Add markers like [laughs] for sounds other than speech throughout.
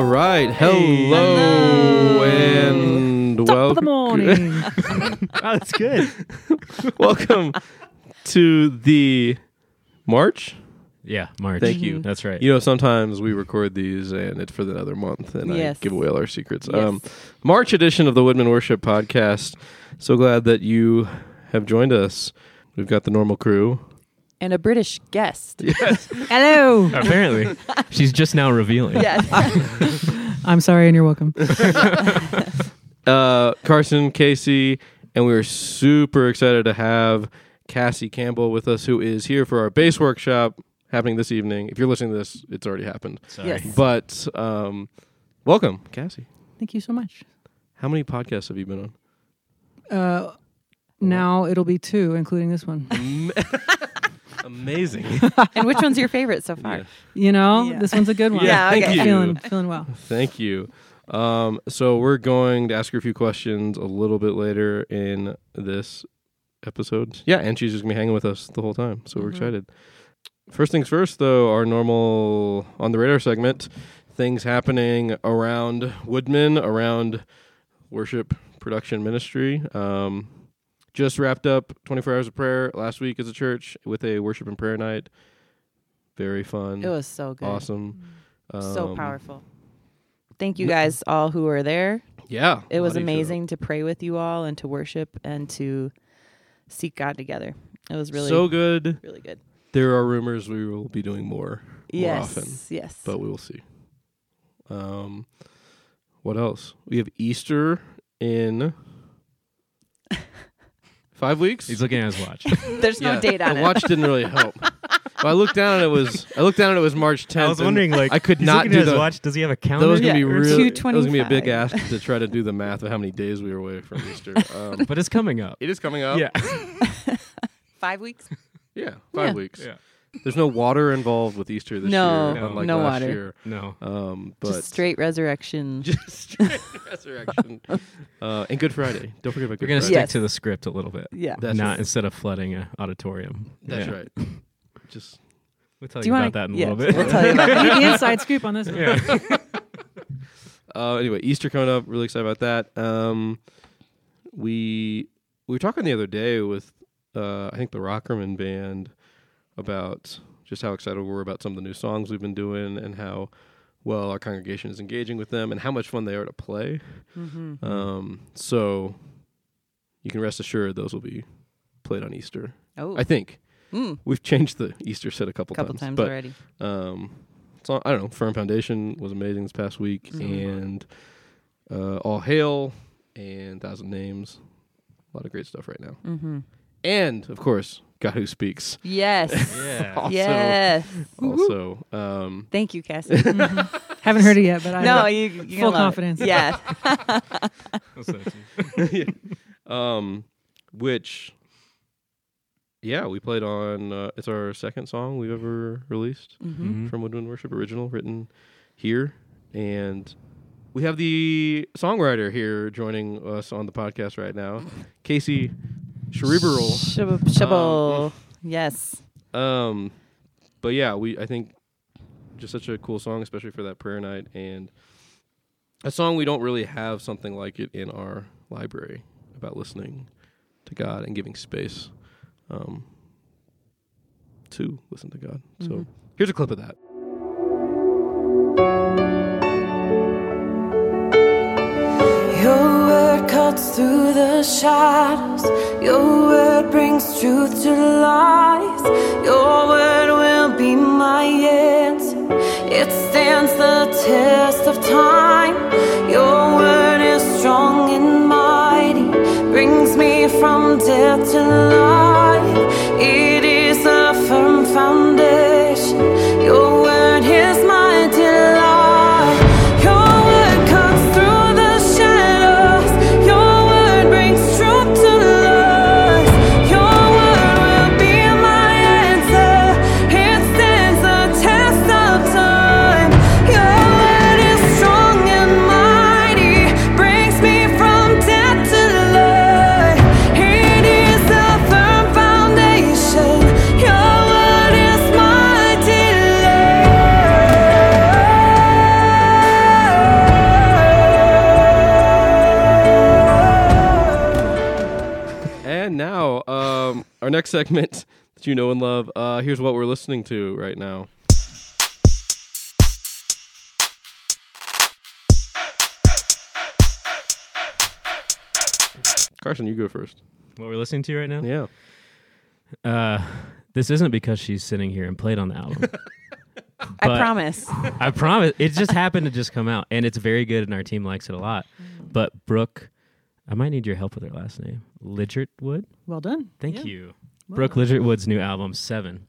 All right. Hello, Hello. and Top of the welcome. morning. [laughs] Oh, that's good. [laughs] welcome to the March. yeah, March. Thank you. That's right. You know, sometimes we record these and it's for another month, and Yes. I give away all our secrets. Yes. Um, March edition of the Woodmen Worship Podcast. So glad that you have joined us. We've got the normal crew. And a British guest. [laughs] Hello. Apparently, she's just now revealing. Yes. [laughs] I'm sorry, and you're welcome. [laughs] uh, Carson, Casey, and we are super excited to have Cassie Campbell with us, who is here for our bass workshop happening this evening. If you're listening to this, it's already happened. Sorry. Yes. But um, welcome, Cassie. Thank you so much. How many podcasts have you been on? Uh, now it'll be two, including this one. Amazing. [laughs] and which one's your favorite so far? Yeah. You know, Yeah. this one's a good one. Yeah, thank okay. you. Feeling, feeling well. Thank you. Um, so we're going to ask her a few questions a little bit later in this episode. Yeah, and she's just gonna be hanging with us the whole time. So we're Mhm. excited. First things first, though, our normal on the radar segment, things happening around Woodmen, around worship production ministry. Um, just wrapped up 24 hours of prayer last week as a church with a worship and prayer night. Very fun. It was so good. awesome. So Um, powerful. Thank you guys all who were there. Yeah, It was amazing to pray with you all and to worship and to seek God together. It was really so good. really good. There are rumors we will be doing more, Yes. often, Yes. but we will see. Um, what else? We have Easter in [laughs] five weeks. He's looking at his watch. [laughs] There's no Yeah, date on the it. watch didn't really help. But I looked down and it was I looked down and it was March 10th. I was and wondering, like, I could he's not looking do at his the. watch. Does he have a That calendar? was gonna be Yeah, really. That was gonna be a big 225. ask to try to do the math of how many days we were away from Easter. [laughs] Um, but it's coming up. it is coming up. Yeah. [laughs] Five weeks? yeah, five Yeah. weeks. Yeah. There's no water involved with Easter this No, year, no unlike no last water. year. No. Um, but [laughs] Just straight resurrection. just straight [laughs] resurrection uh, and Good Friday. Don't forget about Good Friday. We're gonna Friday. stick Yes. to the script a little bit. yeah. That's Not right. instead of flooding a auditorium. That's Yeah. right. Just We'll tell Do you you about wanna- that in a yeah, little bit. we'll tell you about [laughs] that. the inside scoop on this. one. yeah. uh, anyway, Easter coming up. Really excited about that. Um, we we were talking the other day with uh, I think the Rockrimmon band about just how excited we were about some of the new songs we've been doing and how well our congregation is engaging with them and how much fun they are to play. Mm-hmm. Um, so you can rest assured those will be played on Easter. Oh, I think mm, we've changed the Easter set a couple, couple times, times but already. um, so I don't know. Firm Foundation was amazing this past week, Mhm. and uh, All Hail and Thousand Names, a lot of great stuff right now. Mm-hmm. And of course, God Who Speaks. Yes. [laughs] Yeah. Also, yes. also, um, Thank you, Cassie. [laughs] Mhm. Haven't heard it yet, but I no, you, you full confidence. Yeah. [laughs] What's um, which, yeah, we played on. Uh, it's our second song we've ever released. mm-hmm. Mhm. from Woodmen Worship Original, written here. And we have the songwriter here joining us on the podcast right now, Casey Cerebral. Shibble. Shibble. yes. Um, but yeah, we I think just such a cool song, especially for that prayer night, and a song we don't really have something like it in our library about listening to God and giving space um, to listen to God. So Mhm. here's a clip of that. Cuts through the shadows. Your word brings truth to lies. Your word will be my answer. It stands the test of time. Your word is strong and mighty, brings me from death to life. It next segment [laughs] that you know and love. Uh, here's what we're listening to right now. Carson, you go first. What we're listening to right now? Yeah. Uh, this isn't because she's sitting here and played on the album. [laughs] I promise. I promise. It just happened to just come out, and it's very good, and our team likes it a lot. But Brooke, I might need your help with her last name. Ligertwood? Well done. Thank Yeah. you. Well Brooke done. Ligertwood's new album, Seven,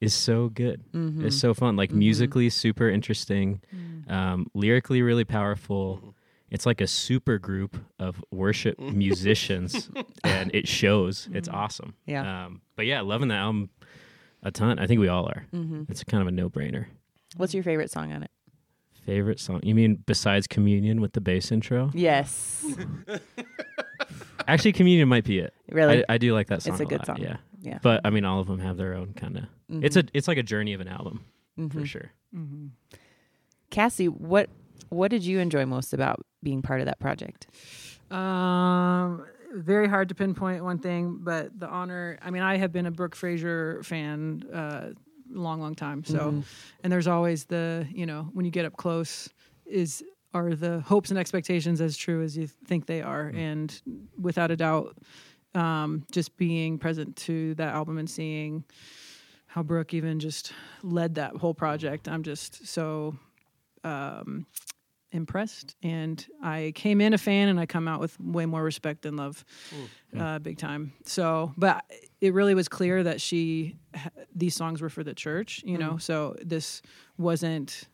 is so good. Mhm. It's so fun. Like Mhm. musically super interesting, Mm. um, lyrically really powerful. It's like a super group of worship [laughs] musicians, and it shows. It's awesome. Yeah. Um, but yeah, loving the album a ton. I think we all are. hmm It's kind of a no brainer. What's your favorite song on it? Favorite song? You mean besides Communion with the bass intro? Yes. [laughs] [laughs] Actually, Communion might be it. Really? I, I do like that song. It's a good lot, song. Yeah, yeah. but I mean, all of them have their own kind of. It's a it's like a journey of an album for Mhm. sure. Mm-hmm. Cassie, what what did you enjoy most about being part of that project? Um, very hard to pinpoint one thing, but the honor. I mean, I have been a Brooke Fraser fan uh, long, long time. So, Mhm. and there's always the you know when you get up close is are the hopes and expectations as true as you think they are, and without a doubt, um, just being present to that album and seeing how Brooke even just led that whole project. I'm just so um, impressed, and I came in a fan, and I come out with way more respect and love, uh, big time. So, but it really was clear that she these songs were for the church, you know. So this wasn't,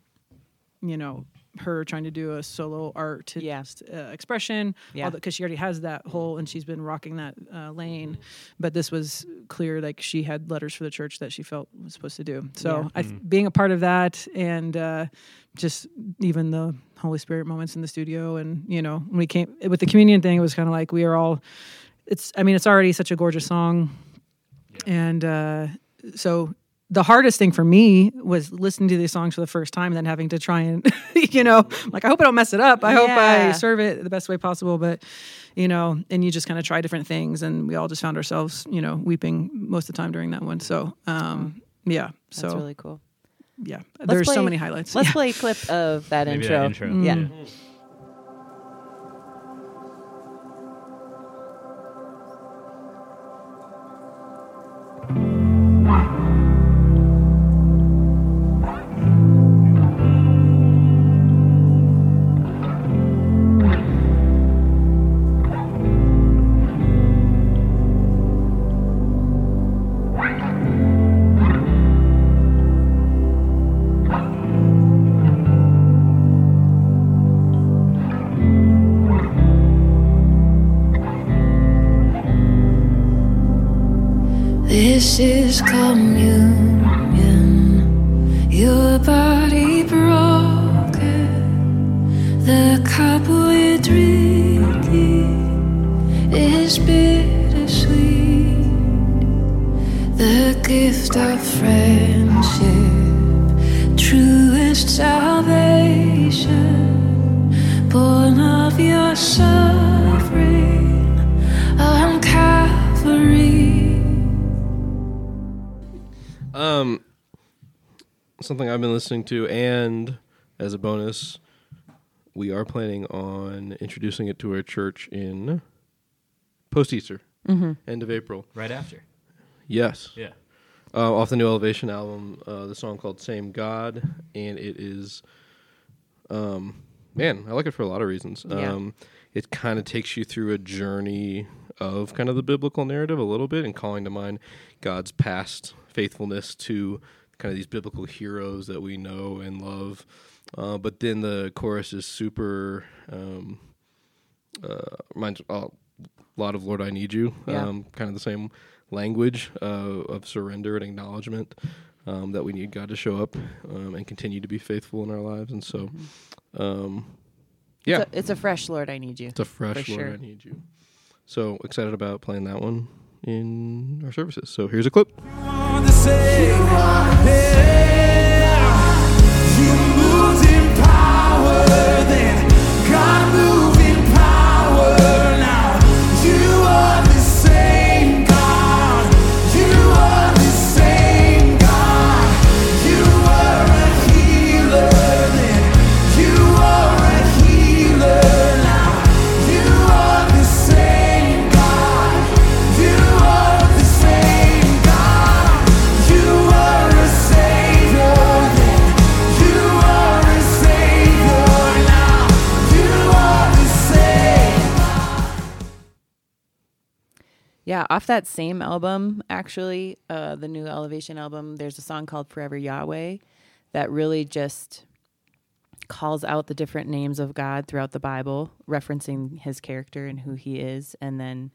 you know. Her trying to do a solo art Yeah. uh, expression, Yeah. because she already has that whole, and she's been rocking that uh, lane. But this was clear, like she had letters for the church that she felt was supposed to do. So Yeah. I, th- being a part of that, and uh, just even the Holy Spirit moments in the studio, and you know, when we came with the communion thing, it was kind of like we are all. It's, I mean, it's already such a gorgeous song, and uh, so the hardest thing for me was listening to these songs for the first time and then having to try and [laughs] you know like i hope i don't mess it up i hope i serve it the best way possible but you know and you just kind of try different things and we all just found ourselves you know weeping most of the time during that one so um yeah That's so really cool. yeah there's play- so many highlights Let's Yeah. play a clip of that Maybe intro. that intro. Mm. Yeah. This is communion, your body broken. The cup we're drinking is bittersweet. The gift of friendship, something I've been listening to, and as a bonus, we are planning on introducing it to our church in post Easter, Mm-hmm. end of April. Right after. Yes, Yeah. uh, off the new Elevation album, uh, the song called "Same God," and it is, um, man, I like it for a lot of reasons. Yeah. Um, it kind of takes you through a journey of kind of the biblical narrative a little bit, and calling to mind God's past faithfulness to kind of these biblical heroes that we know and love. Uh, but then the chorus is super um, uh, reminds a lot of "Lord, I Need You." Yeah. Um, kind of the same language uh, of surrender and acknowledgement um, that we need God to show up um, and continue to be faithful in our lives. And so, um, yeah, It's a, it's a fresh Lord, I need you. it's a fresh Lord, sure. I need you. So excited about playing that one in our services. So here's a clip. The same. Yeah. Off that same album, actually, uh, the new Elevation album, there's a song called Forever Yahweh that really just calls out the different names of God throughout the Bible, referencing his character and who he is, and then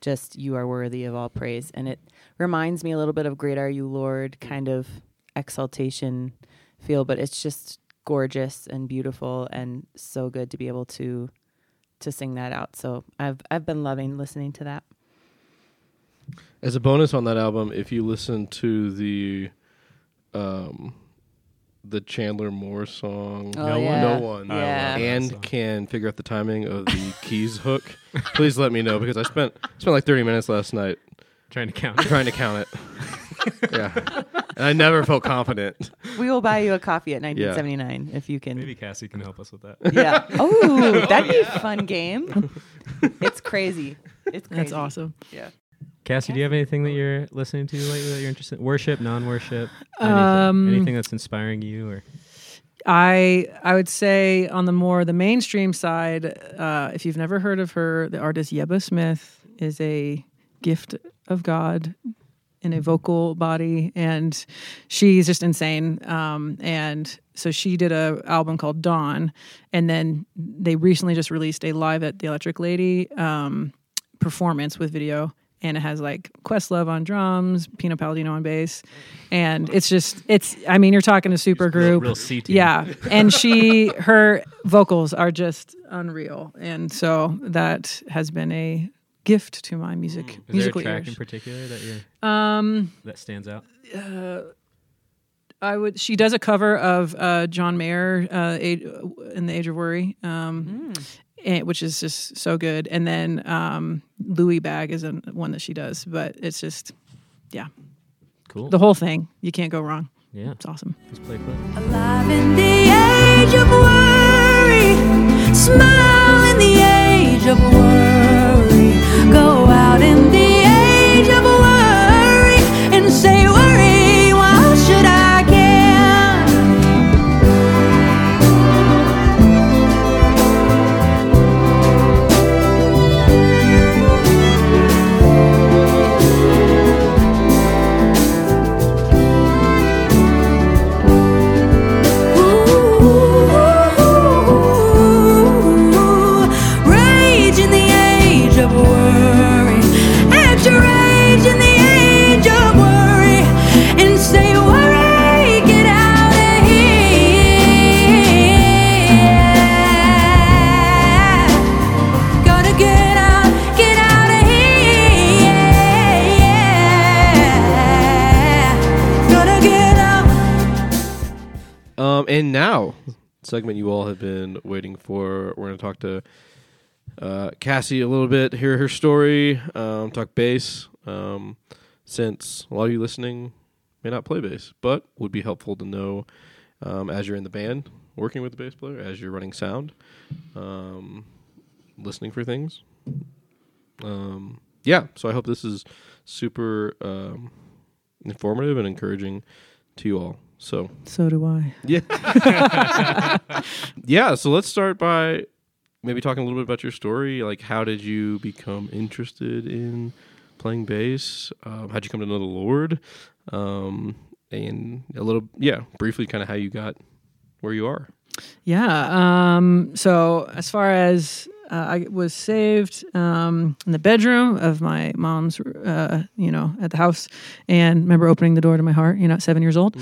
just you are worthy of all praise. And it reminds me a little bit of Great Are You Lord kind of exaltation feel, but it's just gorgeous and beautiful and so good to be able to to sing that out. So I've I've been loving listening to that. As a bonus on that album, if you listen to the um the Chandler Moore song Oh, No yeah. One No One I Yeah. love that and can figure out the timing of the keys hook, please let me know because I spent spent like 30 minutes last night trying to count. trying to count it. yeah. And I never felt confident. We will buy you a coffee at 1979 if you can. Maybe Cassie can help us with that. Yeah. [laughs] Oh, that'd be a fun game. It's crazy. It's crazy. That's awesome. Yeah. Cassie, do you have anything that you're listening to lately that you're interested in? Worship, non-worship, anything, Um, anything that's inspiring you or I I would say on the more the mainstream side, uh, if you've never heard of her, the artist Yebba Smith is a gift of God in a vocal body, and she's just insane. Um, and so she did a album called Dawn, and then they recently just released a live at the Electric Lady um, performance with video. And it has like Questlove on drums, Pino Palladino on bass, and it's just it's. I mean, you're talking a super group, real C yeah, [laughs] and she her vocals are just unreal, and so that has been a gift to my music Is there a musical track in particular that you're Um, that stands out? I would. She does a cover of uh, John Mayer uh, in the Age of Worry, um, and, which is just so good. And then um, Louie Bag is a, one that she does, but it's just yeah, Cool. the whole thing. You can't go wrong. yeah. It's awesome. Let's play clip. Alive in the age of worry, smile Cassie a little bit, hear her story, um, talk bass. Um, since a lot of you listening may not play bass, but would be helpful to know um, as you're in the band, working with the bass player, as you're running sound, um, listening for things. Um, yeah, so I hope this is super um, informative and encouraging to you all. So So do I. yeah. [laughs] yeah. So let's start by maybe talking a little bit about your story. Like, how did you become interested in playing bass? Um, how'd you come to know the Lord? Um, and a little, yeah, briefly, kind of how you got where you are. Yeah. Um, so as far as uh, I was saved um, in the bedroom of my mom's, uh, you know, at the house, and remember opening the door to my heart. You know, at seven years old,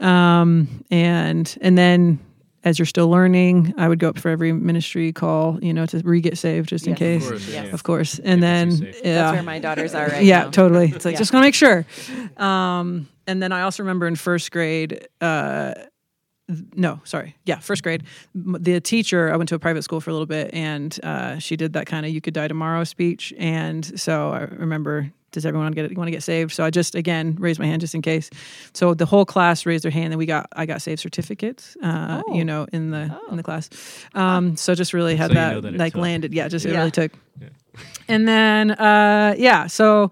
um, and and then as you're still learning, I would go up for every ministry call, you know, to re get saved just in case, Of course, Yes. of course. And Yeah, then yeah, That's where my daughters are right yeah, now. totally. It's like Yeah. just gonna make sure. Um, and then I also remember in first grade. Uh, no, sorry, yeah, first grade. The teacher, I went to a private school for a little bit, and uh, she did that kind of "you could die tomorrow" speech. And so I remember, does everyone want to get want to get saved? So I just again raised my hand just in case. So the whole class raised their hand, and we got I got saved certificates. Uh, Oh. You know, in the Oh. in the class. Um, so just really had So you that, know that like took. landed. Yeah, just it really took. Yeah. And then uh, yeah, so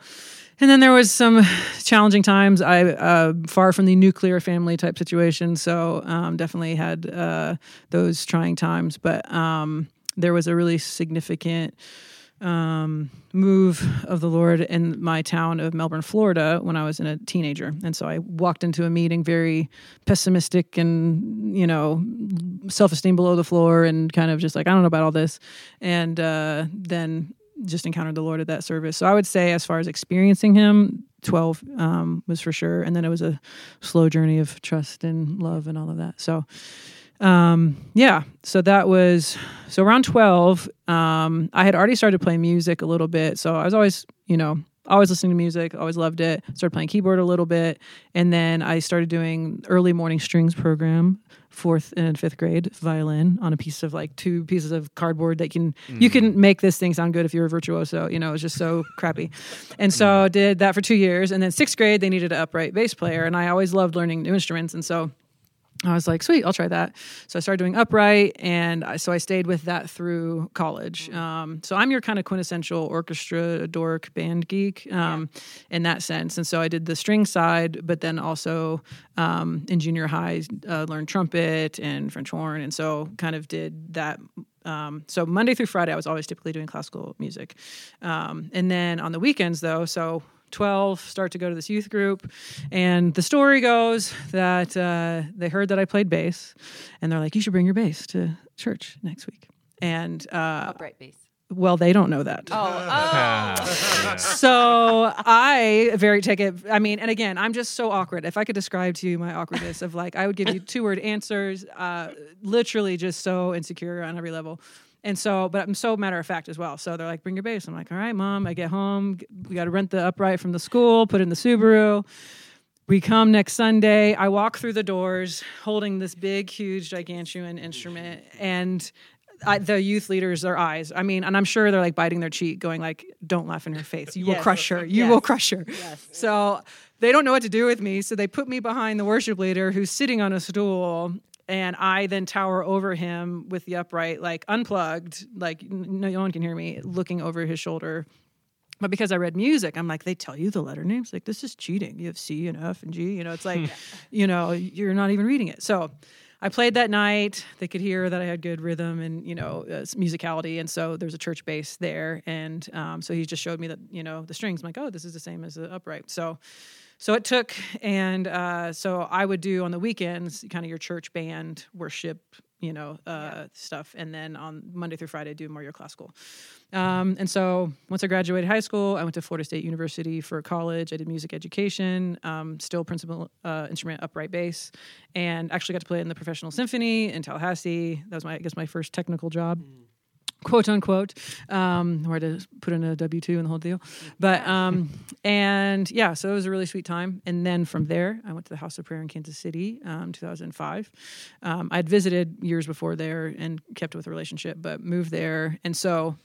and then there was some challenging times. I uh, far from the nuclear family type situation, so um, definitely had uh, those trying times. But um, there was a really significant um, move of the Lord in my town of Melbourne, Florida, when I was in a teenager. And so I walked into a meeting very pessimistic and, you know, self esteem below the floor and kind of just like, I don't know about all this. And uh, then just encountered the Lord at that service. So I would say, as far as experiencing Him, 12 um, was for sure. And then it was a slow journey of trust and love and all of that. So, um, yeah, so that was so around 12. Um, I had already started playing music a little bit. So I was always, you know, always listening to music, always loved it. Started playing keyboard a little bit. And then I started doing early morning strings program, fourth and fifth grade violin on a piece of like two pieces of cardboard that can, you can make this thing sound good if you're a virtuoso. You know, it's just so crappy. And so did that for two years. And then sixth grade, they needed an upright bass player. And I always loved learning new instruments. And so I was like, sweet, I'll try that. So I started doing upright, and I, so I stayed with that through college. Um, so I'm your kind of quintessential orchestra dork band geek um, in that sense. And so I did the string side, but then also um, in junior high uh, learned trumpet and French horn, and so kind of did that. Um, so Monday through Friday, I was always typically doing classical music, um, and then on the weekends though, so 12 start to go to this youth group and the story goes that uh, they heard that i played bass and they're like you should bring your bass to church next week and uh, Upright bass. well they don't know that Oh, oh. [laughs] so I very take it. I mean, and again, I'm just so awkward. If I could describe to you my awkwardness of like, I would give you two word answers, uh, literally just so insecure on every level. And so, but I'm so matter of fact as well. So they're like, bring your bass. I'm like, all right, mom. I get home. We got to rent the upright from the school, put in the Subaru. We come next Sunday. I walk through the doors holding this big, huge, gigantuan instrument, and I, the youth leaders, their eyes. I mean, and I'm sure they're like biting their cheek, going like, "Don't laugh in her face. You will crush her. You Yes. will crush her." yes. So they don't know what to do with me. So they put me behind the worship leader, who's sitting on a stool, and I then tower over him with the upright, like unplugged, like n- no one can hear me, looking over his shoulder. But because I read music, I'm like, they tell you the letter names. Like, this is cheating. You have C and F and G. You know, it's like, you know, you're not even reading it. So I played that night. They could hear that I had good rhythm and, you know, uh, musicality. And so there's a church bass there. And um, so he just showed me that, you know, the strings. I'm like, oh, this is the same as the upright. So, so it took, and uh, so I would do on the weekends kind of your church band worship, you know, uh, stuff, and then on Monday through Friday do more your classical. Um, and so once I graduated high school, I went to Florida State University for college. I did music education, um, still principal uh, instrument upright bass, and actually got to play in the professional symphony in Tallahassee. That was my, I guess, my first technical job quote unquote, um, where to put in a W two and the whole deal. But um, and yeah, so it was a really sweet time. And then from there, I went to the House of Prayer in Kansas City, um, 2005. Um, I'd visited years before there and kept with a relationship, but moved there, and so.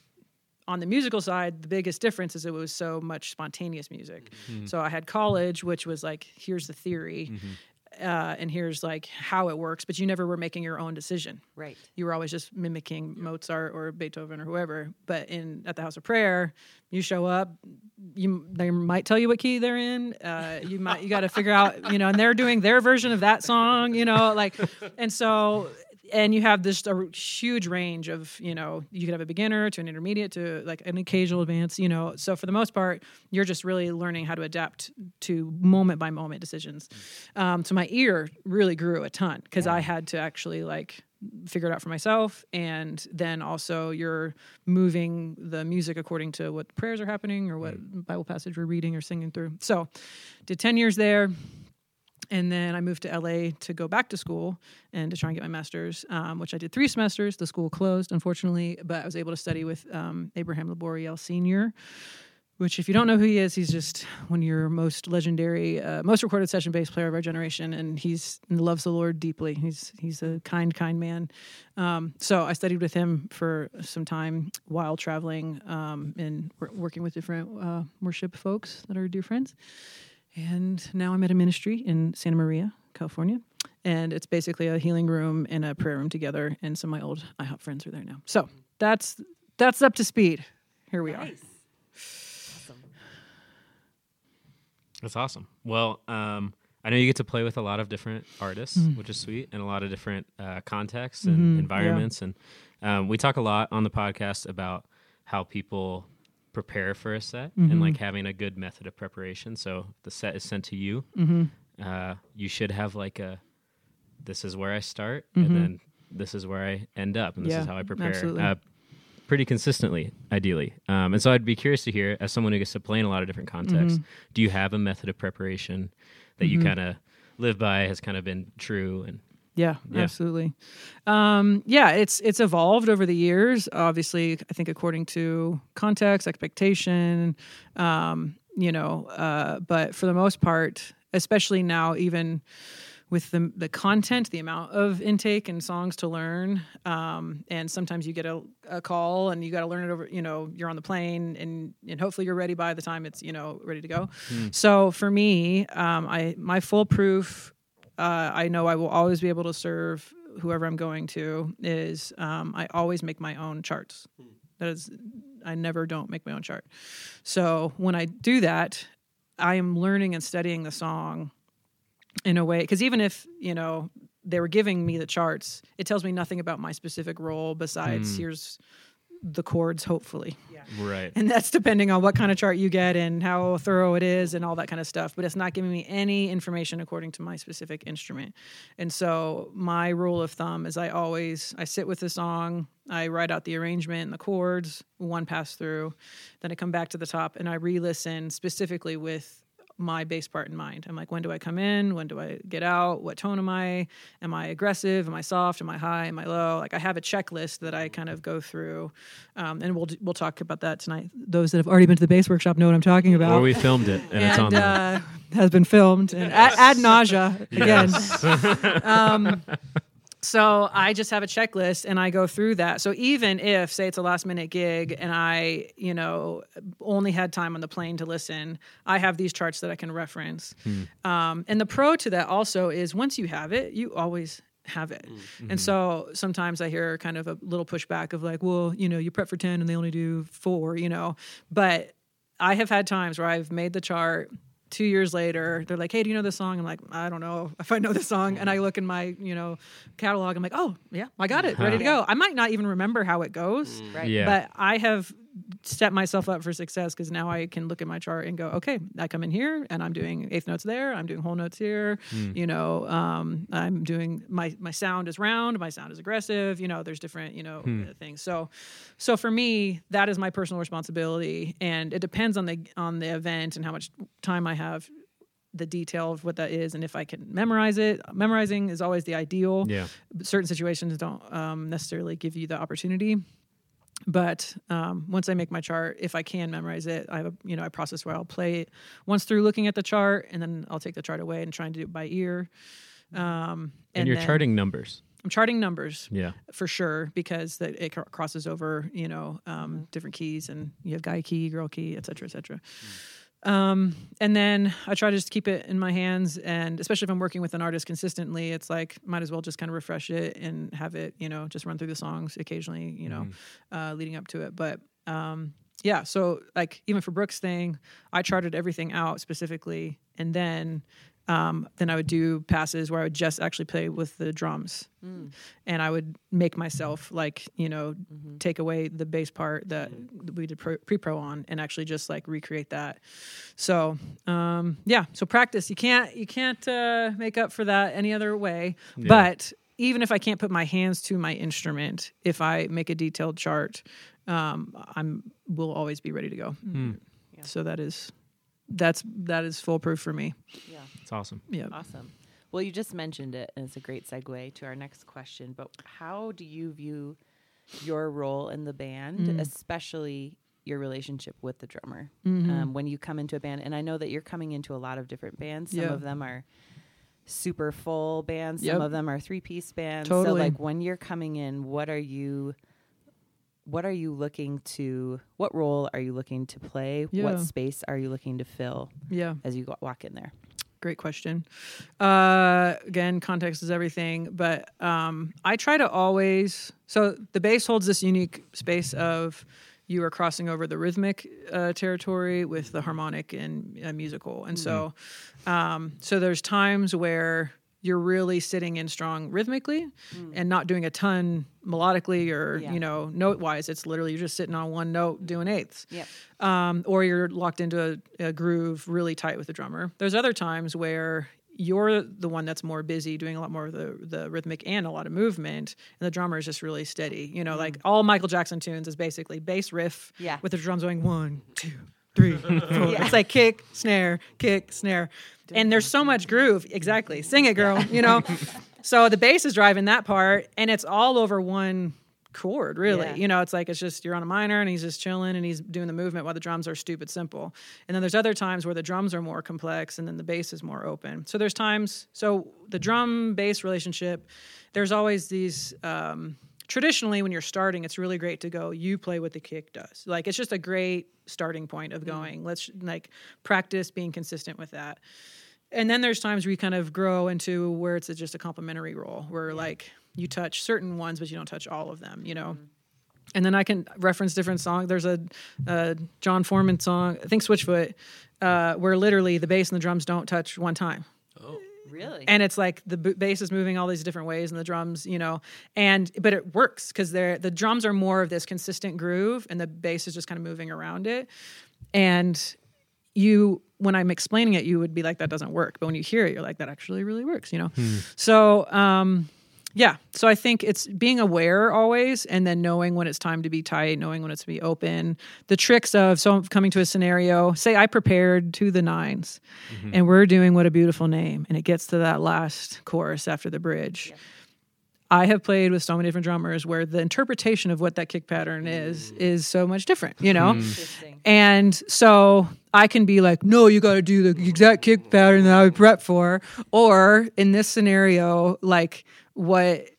On the musical side, the biggest difference is it was so much spontaneous music. So I had college, which was like, here's the theory, uh, and here's like how it works, but you never were making your own decision right. you were always just mimicking Mozart or Beethoven or whoever. But in at the House of Prayer, you show up, you they might tell you what key they're in. Uh, you might you got to figure out, you know, and they're doing their version of that song, you know, like, and so. And you have this a huge range of, you know, you could have a beginner to an intermediate to like an occasional advance, you know. So for the most part, you're just really learning how to adapt to moment by moment decisions. Um, so my ear really grew a ton because I had to actually like figure it out for myself. And then also you're moving the music according to what prayers are happening or what bible passage we're reading or singing through. So did 10 years there and then I moved to LA to go back to school and to try and get my master's, um, which I did three semesters. The school closed, unfortunately, but I was able to study with um, Abraham Laboriel Sr., which, if you don't know who he is, he's just one of your most legendary, uh, most recorded session bass player of our generation, and he's loves the Lord deeply. He's he's a kind, kind man. Um, so I studied with him for some time while traveling um, and working with different uh, worship folks that are dear friends. And now I'm at a ministry in Santa Maria, California. And it's basically a healing room and a prayer room together. And some of my old IHOP friends are there now. So that's that's up to speed. Here we are. That's awesome. Well, um, I know you get to play with a lot of different artists, which is sweet, and a lot of different uh, contexts and Mhm, yeah. environments. And um, we talk a lot on the podcast about how people prepare for a set Mm-hmm. and like having a good method of preparation. So the set is sent to you. Mm-hmm. Uh, you should have like a this is where I start Mhm. and then this is where I end up and this Yeah, is how I prepare. Uh, pretty consistently, ideally. Um, and so I'd be curious to hear, as someone who gets to play in a lot of different contexts, Mm-hmm. do you have a method of preparation that you kind of live by, has kind of been true? And Yeah, Yeah. absolutely. Um, yeah, it's it's evolved over the years. Obviously, I think according to context, expectation, um, you know. Uh, but for the most part, especially now, even with the the content, the amount of intake and songs to learn, um, and sometimes you get a, a call and you got to learn it over. You know, you're on the plane and and hopefully you're ready by the time it's you know ready to go. So for me, um, I my foolproof uh, I know I will always be able to serve whoever I'm going to. Is um, I always make my own charts. That is, I never don't make my own chart. So when I do that, I am learning and studying the song in a way because even if you know they were giving me the charts, it tells me nothing about my specific role besides here's the chords, hopefully Yeah. right. and that's depending on what kind of chart you get and how thorough it is and all that kind of stuff but it's not giving me any information according to my specific instrument and so my rule of thumb is i always i sit with the song i write out the arrangement and the chords one pass through then i come back to the top and i re-listen specifically with my bass part in mind. I'm like, when do I come in? When do I get out? What tone am I? Am I aggressive? Am I soft? Am I high? Am I low? Like I have a checklist that I kind of go through, um, and we'll we'll talk about that tonight. Those that have already been to the bass workshop know what I'm talking about. Or we filmed it and, it's on uh, has been filmed and ad, ad nausea [laughs] again. [laughs] um, so I just have a checklist and I go through that. So even if, say, it's a last minute gig and I, you know, only had time on the plane to listen, I have these charts that I can reference. Um, and the pro to that also is once you have it, you always have it. And so sometimes I hear kind of a little pushback of like, well, you know, you prep for 10 and they only do four, you know, but I have had times where I've made the chart. Two years later, they're like, "Hey, do you know this song?" I'm like, "I don't know if I know this song." And I mm-hmm. look in my, you know, catalog. I'm like, "Oh, yeah, I got it, ready to go." I might not even remember how it goes, mm. Right. Yeah. but I have set myself up for success because now I can look at my chart and go, "Okay, I come in here and I'm doing eighth notes there. I'm doing whole notes here. You know, um, I'm doing my my sound is round, my sound is aggressive. You know, there's different, you know, uh, things. So, so for me, that is my personal responsibility, and it depends on the on the event and how much time I have, the detail of what that is, and if I can memorize it. Memorizing is always the ideal. yeah. Certain situations don't um, necessarily give you the opportunity. But um, once I make my chart, if I can memorize it, I have a you know I process where I'll play it once through looking at the chart, and then I'll take the chart away and try and do it by ear. Um, And, you're then charting numbers. I'm charting numbers Yeah. for sure because that it crosses over you know um, different keys and you have guy key girl key et cetera et cetera um, and then i try to just keep it in my hands. And especially if i'm working with an artist consistently it's like might as well just kind of refresh it and have it you know just run through the songs occasionally you know uh, leading up to it. But um, yeah so like even for brooks thing i charted everything out specifically. And then um, then I would do passes where I would just actually play with the drums, and I would make myself like you know take away the bass part that we did pre-pro on, and actually just like recreate that. So um, yeah, so practice. You can't you can't uh, make up for that any other way. But even if I can't put my hands to my instrument, if I make a detailed chart, um, I'm will always be ready to go. So that is that's that is foolproof for me. Yeah. It's awesome. Yeah. Awesome. Well, you just mentioned it, and it's a great segue to our next question. But how do you view your role in the band, Mm. especially your relationship with the drummer? Mm-hmm. Um, when you come into a band, and I know that you're coming into a lot of different bands. Some Yeah. of them are super full bands. Some Yep. of them are three piece bands. Totally. So, like, when you're coming in, what are you? What are you looking to? What role are you looking to play? Yeah. What space are you looking to fill Yeah. as you walk in there? Great question. Uh, again, context is everything, but um, I try to always. So the bass holds this unique space of you are crossing over the rhythmic uh, territory with the harmonic and uh, musical, and so um, so there's times where you're really sitting in strong rhythmically and not doing a ton melodically or Yeah. you know note wise it's literally you're just sitting on one note doing eighths Yep. um, or you're locked into a, a groove really tight with the drummer. There's other times where you're the one that's more busy doing a lot more of the, the rhythmic and a lot of movement, and the drummer is just really steady. You know, like all Michael Jackson tunes is basically bass riff Yeah. with the drums going one, two, three, [laughs] four. It's like kick, snare, kick, snare. And there's so much groove. Exactly. Sing it, girl. You know? [laughs] so the bass is driving that part, and it's all over one chord, really. Yeah. You know, it's like it's just you're on a minor and he's just chilling and he's doing the movement while the drums are stupid simple. And then there's other times where the drums are more complex and then the bass is more open. So there's times so the drum bass relationship, there's always these um traditionally when you're starting it's really great to go you play what the kick does. Like it's just a great starting point of going. Let's like practice being consistent with that. And then there's times where you kind of grow into where it's a, just a complementary role where like you touch certain ones but you don't touch all of them you know? And then i can reference different songs there's a, a jon foreman song i think switchfoot uh, where literally the bass and the drums don't touch one time Really? and it's like the bass is moving all these different ways and the drums you know and but it works because they're the drums are more of this consistent groove and the bass is just kind of moving around it. And you when i'm explaining it you would be like that doesn't work. But when you hear it you're like that actually really works you know? So um yeah. So i think it's being aware always and then knowing when it's time to be tight knowing when it's to be open. The tricks of so coming to a scenario say i prepared to the 9s mm-hmm. and we're doing what a beautiful name and it gets to that last chorus after the bridge I have played with so many different drummers where the interpretation of what that kick pattern is mm. is so much different, you know? Mm. And so I can be like, no, you got to do the exact kick pattern that I would prep for. Or in this scenario, like what,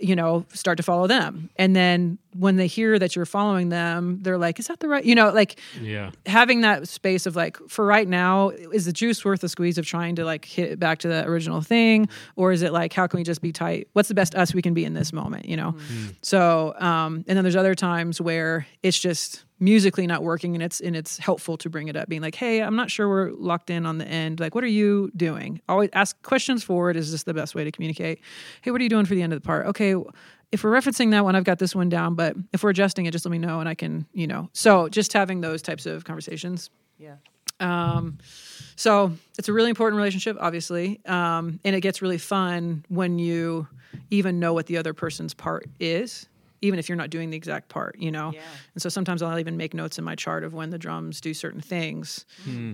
you know, start to follow them. And then when they hear that you're following them, they're like, is that the right, you know, like Yeah. having that space of like, for right now, is the juice worth the squeeze of trying to like hit back to the original thing? Or is it like, how can we just be tight? What's the best us we can be in this moment, you know? So, um, and then there's other times where it's just musically not working and it's and it's helpful to bring it up being like hey i'm not sure we're locked in on the end like what are you doing always ask questions forward is this the best way to communicate hey what are you doing for the end of the part okay if we're referencing that one i've got this one down but if we're adjusting it just let me know and i can you know so just having those types of conversations Yeah. um, so it's a really important relationship, obviously, um, and it gets really fun when you even know what the other person's part is, even if you're not doing the exact part, you know. Yeah. And so sometimes I'll even make notes in my chart of when the drums do certain things,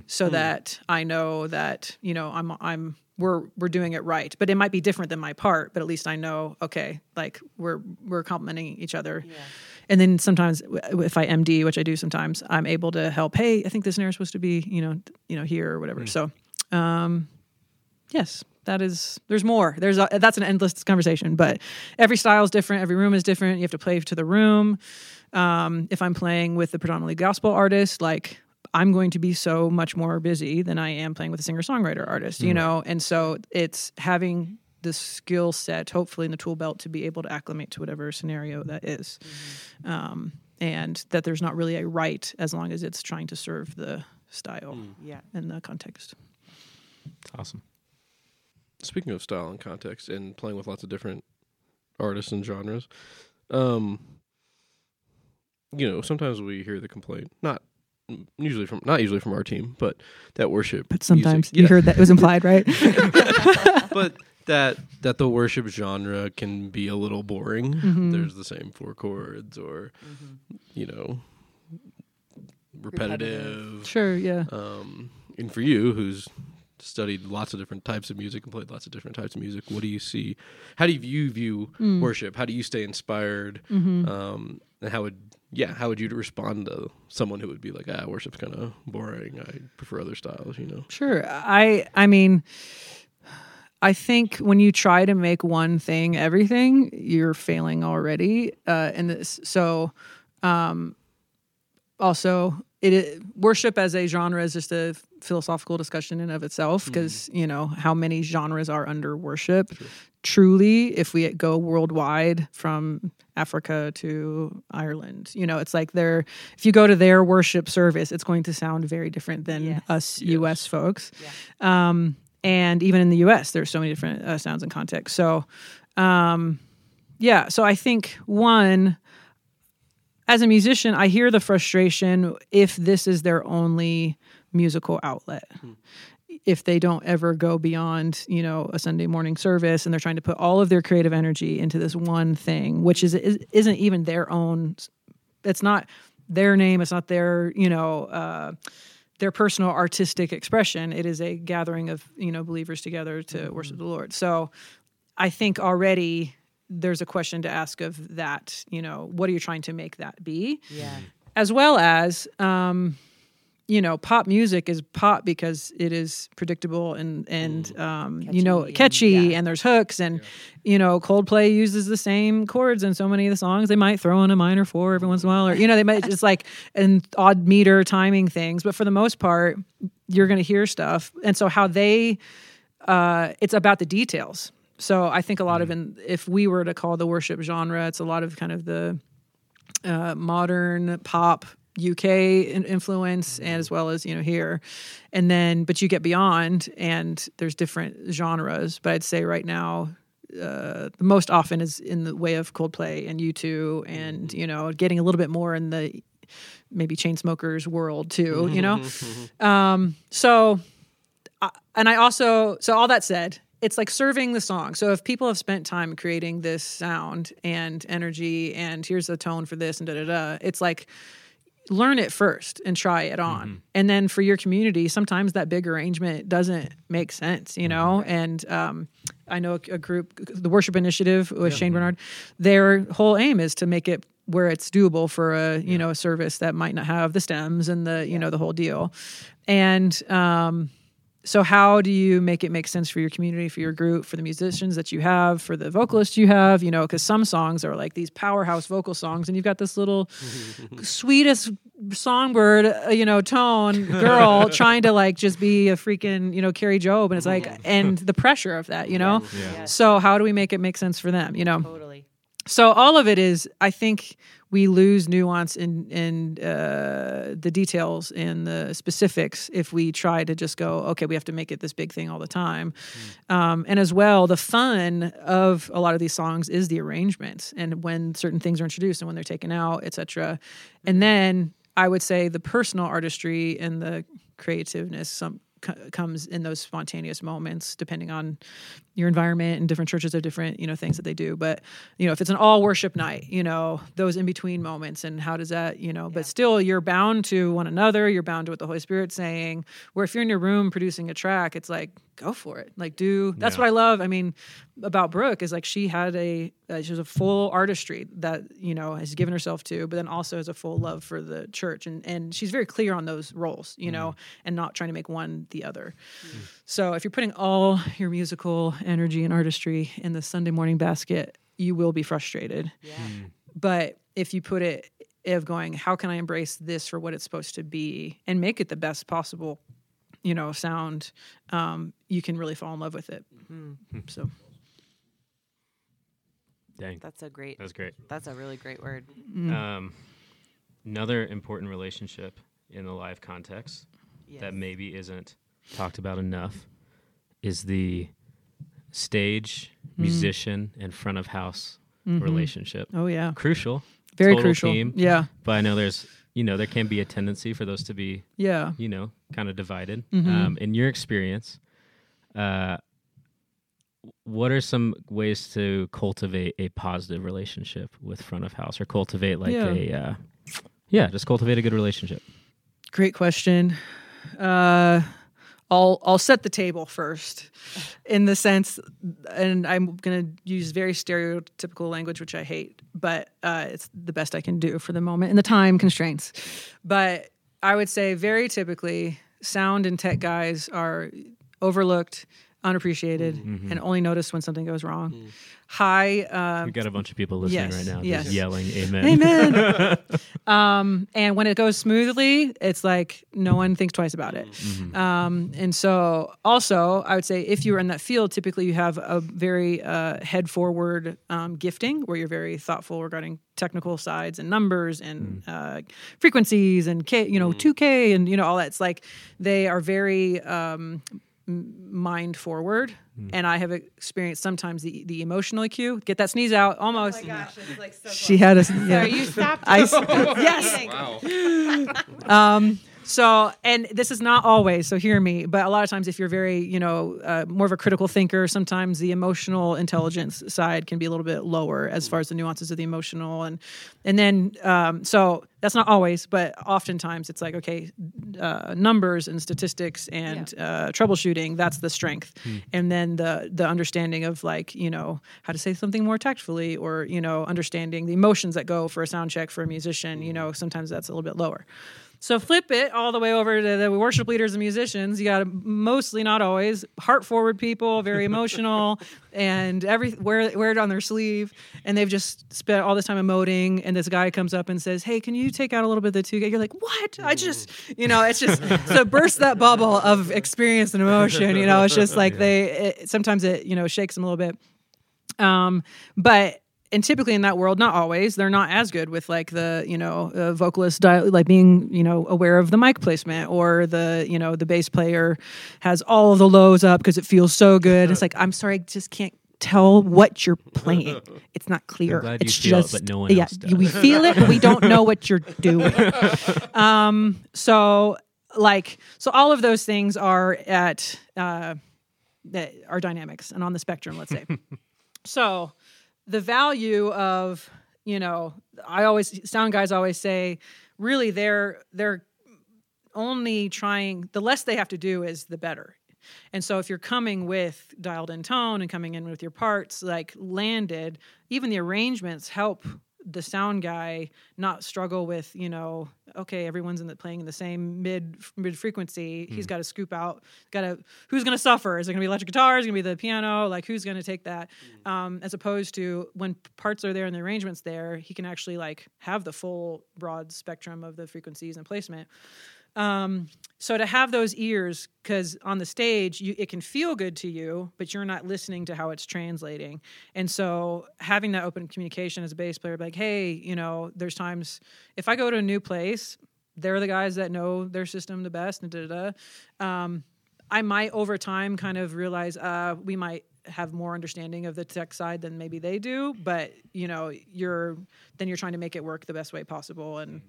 so that I know that you know I'm I'm we're we're doing it right. But it might be different than my part, but at least I know okay, like we're we're complimenting each other. Yeah. And then sometimes if I MD, which I do sometimes, I'm able to help. Hey, I think this snare is supposed to be, you know, you know, here or whatever. So, um, yes, that is. There's more. There's a, that's an endless conversation. But every style is different. Every room is different. You have to play to the room. Um, if I'm playing with the predominantly gospel artist, like I'm going to be so much more busy than I am playing with a singer songwriter artist, you know. And so it's having the skill set, hopefully in the tool belt, to be able to acclimate to whatever scenario that is um, and that there's not really a right as long as it's trying to serve the style Yeah. and the context. It's awesome. Speaking of style and context and playing with lots of different artists and genres, um, you know, sometimes we hear the complaint, not usually from not usually from our team, but that worship. But sometimes music- you yeah, heard that it was implied, right? [laughs] but that that the worship genre can be a little boring. Mhm. There's the same four chords, or you know, repetitive. sure, yeah. Um, and for you, who's studied lots of different types of music and played lots of different types of music, what do you see? How do you view Mm. worship? How do you stay inspired? Mm-hmm. Um, and how would yeah, how would you respond to someone who would be like, ah, worship's kind of boring. I prefer other styles. You know. Sure. I I mean I think when you try to make one thing everything, you're failing already. Uh in this so um also it i- worship as a genre is just a philosophical discussion in of itself because you know how many genres are under worship truly if we go worldwide from africa to ireland you know it's like they're if you go to their worship service it's going to sound very different than Yes. us Yes. us folks Yeah. um and even in the U.S., there's so many different uh, sounds and contexts. So, um, yeah. So I think one, as a musician, I hear the frustration if this is their only musical outlet. If they don't ever go beyond, you know, a Sunday morning service, and they're trying to put all of their creative energy into this one thing, which is, is isn't even their own. It's not their name. It's not their, you know, uh, their personal artistic expression. It is a gathering of you know believers together to worship the Lord. So I think already there's a question to ask of that. You know, what are you trying to make that be? Yeah. As well as, um, you know, pop music is pop because it is predictable and and um, you know Catchy and- yeah. and there's hooks and you know Coldplay uses the same chords in so many of the songs. They might throw in a minor four every once in a while, or you know they might just like and odd meter timing things. But for the most part, you're going to hear stuff, and so how they uh, it's about the details. So I think a lot of in if we were to call the worship genre, it's a lot of kind of the uh, modern pop UK influence, and as well as you know here, and then but you get beyond, and there's different genres. But I'd say right now. Uh, the most often is in the way of Coldplay and U2, and you know, getting a little bit more in the maybe Chainsmokers world too. You know, um, so uh, and I also so all that said, it's like serving the song. So if people have spent time creating this sound and energy, and here's the tone for this and da da da, it's like learn it first and try it on, and then for your community, sometimes that big arrangement doesn't make sense, you know. And um, I know a, a group, the Worship Initiative with Shane Barnard, their whole aim is to make it where it's doable for a you know a service that might not have the stems and the you know the whole deal, and um, so how do you make it make sense for your community for your group for the musicians that you have for the vocalists you have? You know because some songs are like these powerhouse vocal songs and you've got this little [laughs] sweetest songbird uh, you know tone girl [laughs] trying to like just be a freaking you know Kari Jobe and it's like and the pressure of that you know? Yeah. so how do we make it make sense for them you know? Totally. so all of it is i think we lose nuance in in uh, the details and the specifics if we try to just go okay we have to make it this big thing all the time. Um, and as well the fun of a lot of these songs is the arrangements and when certain things are introduced and when they're taken out etc and then i would say the personal artistry and the creativeness some co- comes in those spontaneous moments depending on your environment and different churches have different you know things that they do. But you know if it's an all worship night you know those in between moments and how does that you know but still you're bound to one another you're bound to what the holy spirit's saying where if you're in your room producing a track it's like go for it like do that's Yeah. what i love i mean about brooke is like she had a uh, she was a full artistry that you know has given herself to but then also has a full love for the church and and she's very clear on those roles you know mm. and not trying to make one the other mm. so if you're putting all your musical energy and artistry in the Sunday morning basket, you will be frustrated. Yeah. Hmm. But if you put it of going, how can I embrace this for what it's supposed to be and make it the best possible, you know, sound, um, you can really fall in love with it. So Dang, That's a great. that's great. That's a really great word. Um, another important relationship in the live context Yes. that maybe isn't talked about enough is the stage musician and front of house relationship. oh yeah, Crucial, very total crucial. team. Yeah, but I know there's you know there can be a tendency for those to be yeah. you know kind of divided. Mhm. Um, in your experience, uh, what are some ways to cultivate a positive relationship with front of house or cultivate like Yeah. a uh, yeah just cultivate a good relationship Great question. Uh, I'll I'll set the table first, in the sense, and I'm going to use very stereotypical language, which I hate, but uh, it's the best I can do for the moment and the time constraints. But I would say, very typically, sound and tech guys are overlooked, unappreciated, and only noticed when something goes wrong. High um, we got a bunch of people listening yes, right now yes. just yelling amen Amen. [laughs] um, and when it goes smoothly, it's like no one thinks twice about it. Um, and so, also, I would say if you are in that field, typically you have a very uh, head forward um, gifting where you're very thoughtful regarding technical sides and numbers and uh, frequencies and K, you know, 2K and, you know, all that. It's like they are very. Um, m- mind forward, and I have experienced sometimes the the emotional EQ. Get that sneeze out, almost. She had a yeah. you stopped. I yes. Wow. [laughs] Um, so, and this is not always, so hear me, but a lot of times if you're very, you know, uh, more of a critical thinker, sometimes the emotional intelligence side can be a little bit lower as far as the nuances of the emotional. And, and then, um, so that's not always, but oftentimes it's like, okay, uh, numbers and statistics and uh, troubleshooting, that's the strength. And then the, the understanding of like, you know, how to say something more tactfully or, you know, understanding the emotions that go for a sound check for a musician, you know, sometimes that's a little bit lower. So flip it all the way over to the worship leaders and musicians. You got mostly, not always, heart forward people, very [laughs] emotional, and every wear wear it on their sleeve. And they've just spent all this time emoting. And this guy comes up and says, "Hey, can you take out a little bit of the two? You're like, "What? I just, you know, it's just [laughs] so burst that bubble of experience and emotion. You know, it's just like they it, sometimes it you know shakes them a little bit. Um, but and typically in that world, not always, they're not as good with like the you know uh, vocalist di- like being you know aware of the mic placement or the you know the bass player has all of the lows up because it feels so good. It's like I'm sorry, I just can't tell what you're playing. [laughs] It's not clear. glad you it's feel it, just but no one yeah, else does. we feel it, but we [laughs] don't know what you're doing. um, so like so all of those things are at uh, that are dynamics and on the spectrum. Let's say [laughs] so the value of you know i always sound guys always say really they're they're only trying the less they have to do is the better. And so if you're coming with dialed in tone and coming in with your parts like landed even the arrangements help the sound guy not struggle with you know okay everyone's in the playing in the same mid mid frequency. He's got to scoop out got to who's going to suffer? Is it going to be electric guitar? Is it going to be the piano? Like who's going to take that? Um, as opposed to when parts are there and the arrangements there he can actually like have the full broad spectrum of the frequencies and placement um, so to have those ears, because on the stage you, it can feel good to you, but you're not listening to how it's translating. And so having that open communication as a bass player, like, hey, you know, there's times if I go to a new place, they're the guys that know their system the best, and da da da. Um, I might over time kind of realize uh, we might have more understanding of the tech side than maybe they do, but you know, you're then you're trying to make it work the best way possible and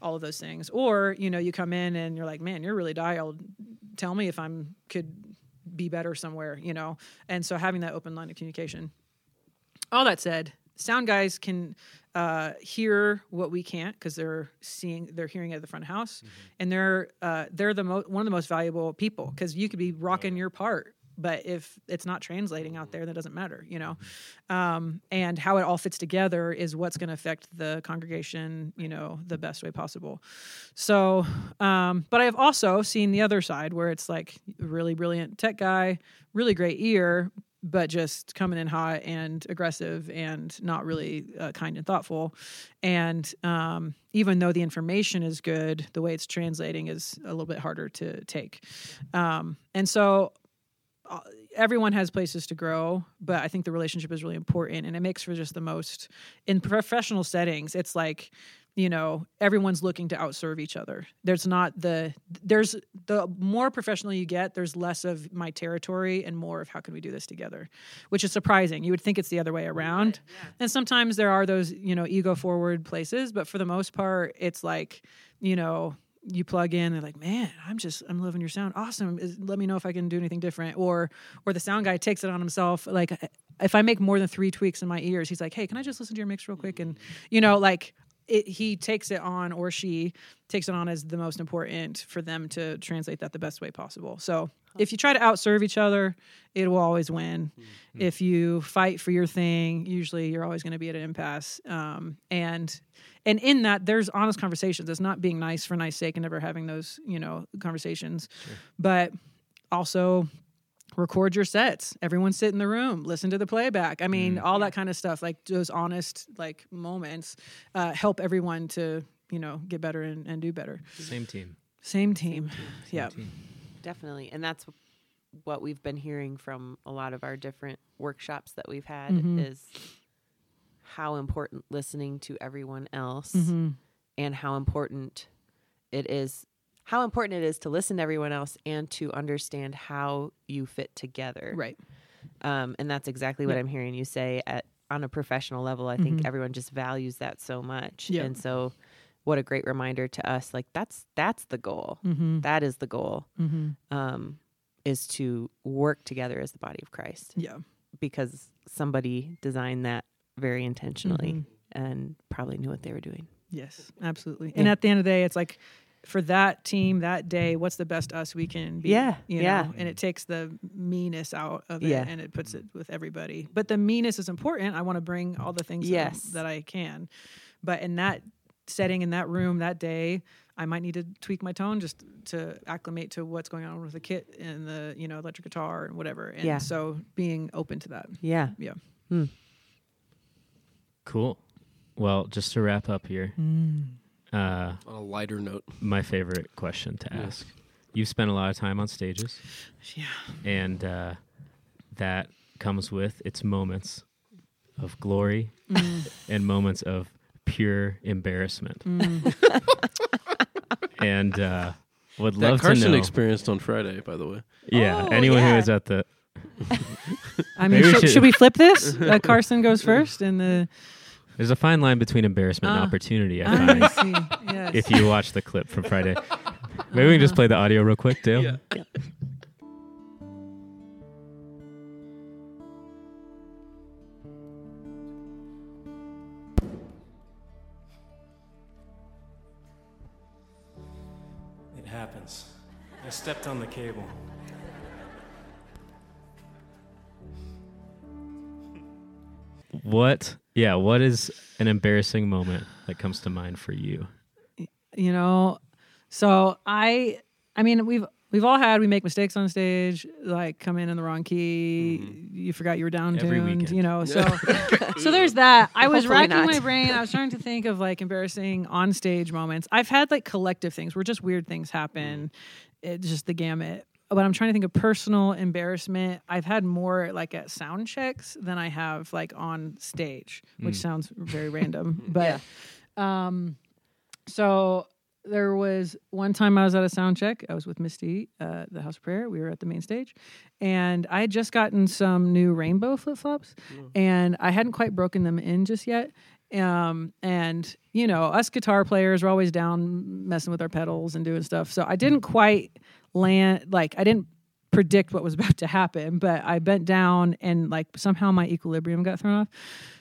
all of those things. Or, you know, you come in and you're like, man, you're really dialed. Tell me if I'm could be better somewhere, you know. And so having that open line of communication. All that said, sound guys can uh, hear what we can't because they're seeing, they're hearing it at the front of house, and they're uh, they're the mo- one of the most valuable people because you could be rocking your part, but if it's not translating out there, that doesn't matter, you know. Um, and how it all fits together is what's going to affect the congregation, you know, the best way possible. So, um, but I've also seen the other side where it's like a really brilliant tech guy, really great ear, but just coming in hot and aggressive and not really uh, kind and thoughtful. And um, even though the information is good, the way it's translating is a little bit harder to take. Um, and so everyone has places to grow, but I think the relationship is really important and it makes for just the most in professional settings. It's like, you know, everyone's looking to outserve each other. There's not the there's the more professional you get, there's less of my territory and more of how can we do this together, which is surprising. You would think it's the other way around. And sometimes there are those, you know, ego forward places, but for the most part, it's like, you know, you plug in they're like man i'm just i'm loving your sound. Awesome. Is, let me know if i can do anything different. Or or the sound guy takes it on himself like if i make more than three tweaks in my ears he's like hey can i just listen to your mix real quick and you know like it, he takes it on or she takes it on as the most important for them to translate that the best way possible. So if you try to outserve each other it will always win. If you fight for your thing usually you're always going to be at an impasse. Um, and and in that there's honest conversations. It's not being nice for nice sake and never having those you know conversations. But also record your sets everyone sit in the room listen to the playback i mean all that kind of stuff like those honest like moments uh, help everyone to you know get better and, and do better Same team. same team yeah team. Definitely. And that's what we've been hearing from a lot of our different workshops that we've had Mhm. is how important listening to everyone else Mhm. and how important it is how important it is to listen to everyone else and to understand how you fit together. Right. Um, and that's exactly what. I'm hearing you say at on a professional level. I think Mhm. everyone just values that so much. Yeah. And so what a great reminder to us like that's that's the goal. Mm-hmm. That is the goal. Mm-hmm. Um, is to work together as the body of Christ Yeah. because somebody designed that very intentionally Mhm. and probably knew what they were doing. Yes, absolutely. And Yeah. at the end of the day, it's like for that team that day, what's the best us we can be? Yeah, you yeah. and it takes the meanness out of it Yeah. and it puts it with everybody. But the meanness is important. I want to bring all the things that- Yes. that, I can. But in that setting, in that room, that day, I might need to tweak my tone just to acclimate to what's going on with the kit and the you know electric guitar and whatever. And Yeah. so being open to that. Yeah. Yeah. Hmm. Cool. Well, just to wrap up here, mm. Uh, On a lighter note, my favorite question to Yeah. ask. You've spent a lot of time on stages, Yeah. and uh, that comes with its moments of glory Mm. and moments of pure embarrassment. Mm. [laughs] and uh, would that love to Carson know. experienced on Friday, by the way. yeah, Oh, anyone who yeah. is at the [laughs] I mean, should, should- should we flip this? Uh, Carson goes [laughs] first, and the there's a fine line between embarrassment and Ah. opportunity. I I find see. Yes. if you watch the clip from Friday. Maybe we can just play the audio real quick, Dale. Yeah. It happens. I stepped on the cable. What? Yeah. What is an embarrassing moment that comes to mind for you? you know so i i mean we've we've all had we make mistakes on stage like come in in the wrong key mm-hmm. you forgot you were down tuned you know so [laughs] so there's that. I was Hopefully racking not. my brain i was trying to think of like embarrassing on stage moments. I've had like collective things where just weird things happen. Mm. It's just the gamut but i'm trying to think of personal embarrassment i've had more like at sound checks than i have like on stage which sounds very random [laughs] but um so there was one time I was at a sound check. I was with Misty, uh, the House of Prayer. We were at the main stage, and I had just gotten some new rainbow flip flops, and I hadn't quite broken them in just yet. Um, and you know, us guitar players are always down messing with our pedals and doing stuff. So I didn't quite land like I didn't predict what was [laughs] about to happen, but I bent down and like somehow my equilibrium got thrown off.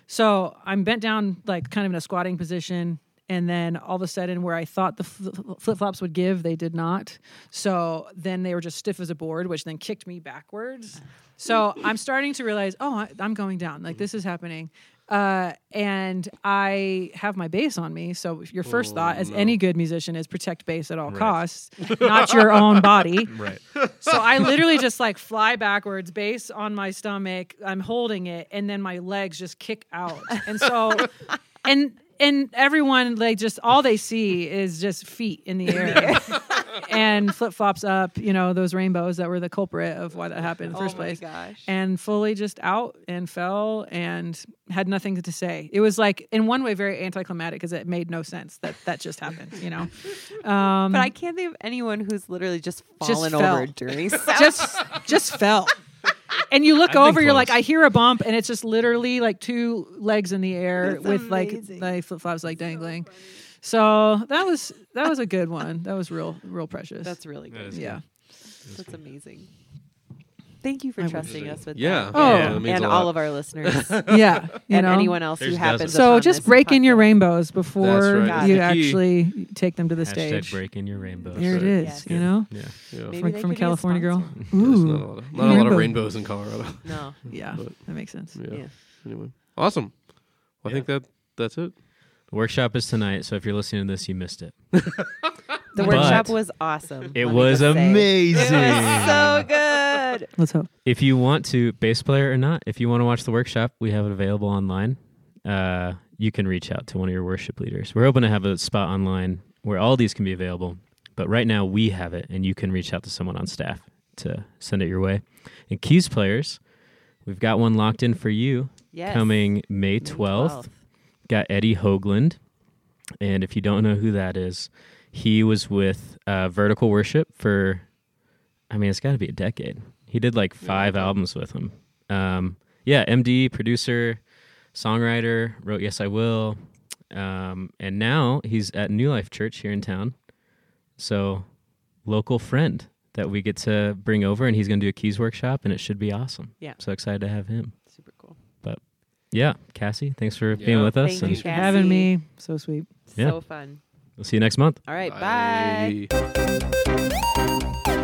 So I'm bent down, like kind of in a squatting position. And then all of a sudden, where I thought the flip flops would give, they did not. So then they were just stiff as a board, which then kicked me backwards. So I'm starting to realize, oh, I, I'm going down. Like this is happening. Uh, and I have my bass on me. So your first thought, as any good musician, is protect bass at all costs, not your own [laughs] body. Right. So I literally just like fly backwards, bass on my stomach. I'm holding it, and then my legs just kick out. And so, and and everyone like just all they see is just feet in the [laughs] air and flip flops up. You know those rainbows that were the culprit of why that happened in the Oh first my place. gosh. And fully just out and fell and had nothing to say. It was like in one way very anticlimactic because it made no sense that that just happened. You know. Um, [laughs] But I can't think of anyone who's literally just Just fallen fell. over during [laughs] just just fell. And you look I've been over, you're like, close. I hear a bump, and it's just literally like two legs in the air That's with like amazing. like flip flops like dangling. So that was that was a good one. That was real real precious. That's really good. yeah. That's amazing. Thank you for I trusting us with Yeah. that. Oh. yeah, that means and a all of our listeners [laughs] Yeah. You and [laughs] know. anyone else There's who happens. dozens. so upon just this break in your podcast. rainbows before right. you That's actually take them to the Hashtag stage. breaking your rainbows. Here it is. Yes. you know, Yeah. Yeah. Maybe from, they from a could be a California girl. sponsor. There's not a Ooh, lot of, not a lot Rainbow. of rainbows in Colorado. [laughs] No. yeah, But- that makes sense. Yeah. Yeah. Anyway, awesome. Well, I think that that's it. The workshop is tonight, so if you're listening to this, you missed it. The But workshop was awesome. It let me was just say. amazing. It was so good. Let's hope. if you want to, bass player or not, if you want to watch the workshop, we have it available online. Uh, you can reach out to one of your worship leaders. We're hoping to have a spot online where all these can be available, but right now we have it, and you can reach out to someone on staff to send it your way. And keys players, we've got one locked in for you Yes. coming May May 12th. Got Eddie Hoagland. And if you don't know who that is, he was with uh, Vertical Worship for, I mean, it's got to be a decade. He did like five okay. albums with him. Um, yeah, MD, producer, songwriter, wrote Yes I Will. Um, and now he's at New Life Church here in town. So, local friend that we get to bring over, and he's going to do a keys workshop, and it should be awesome. Yeah. So excited to have him. Super cool. But yeah, Cassie, thanks for being with us. Thank and you, Thanks for having me. So sweet. Yeah. So fun. We'll see you next month. All right. bye. bye.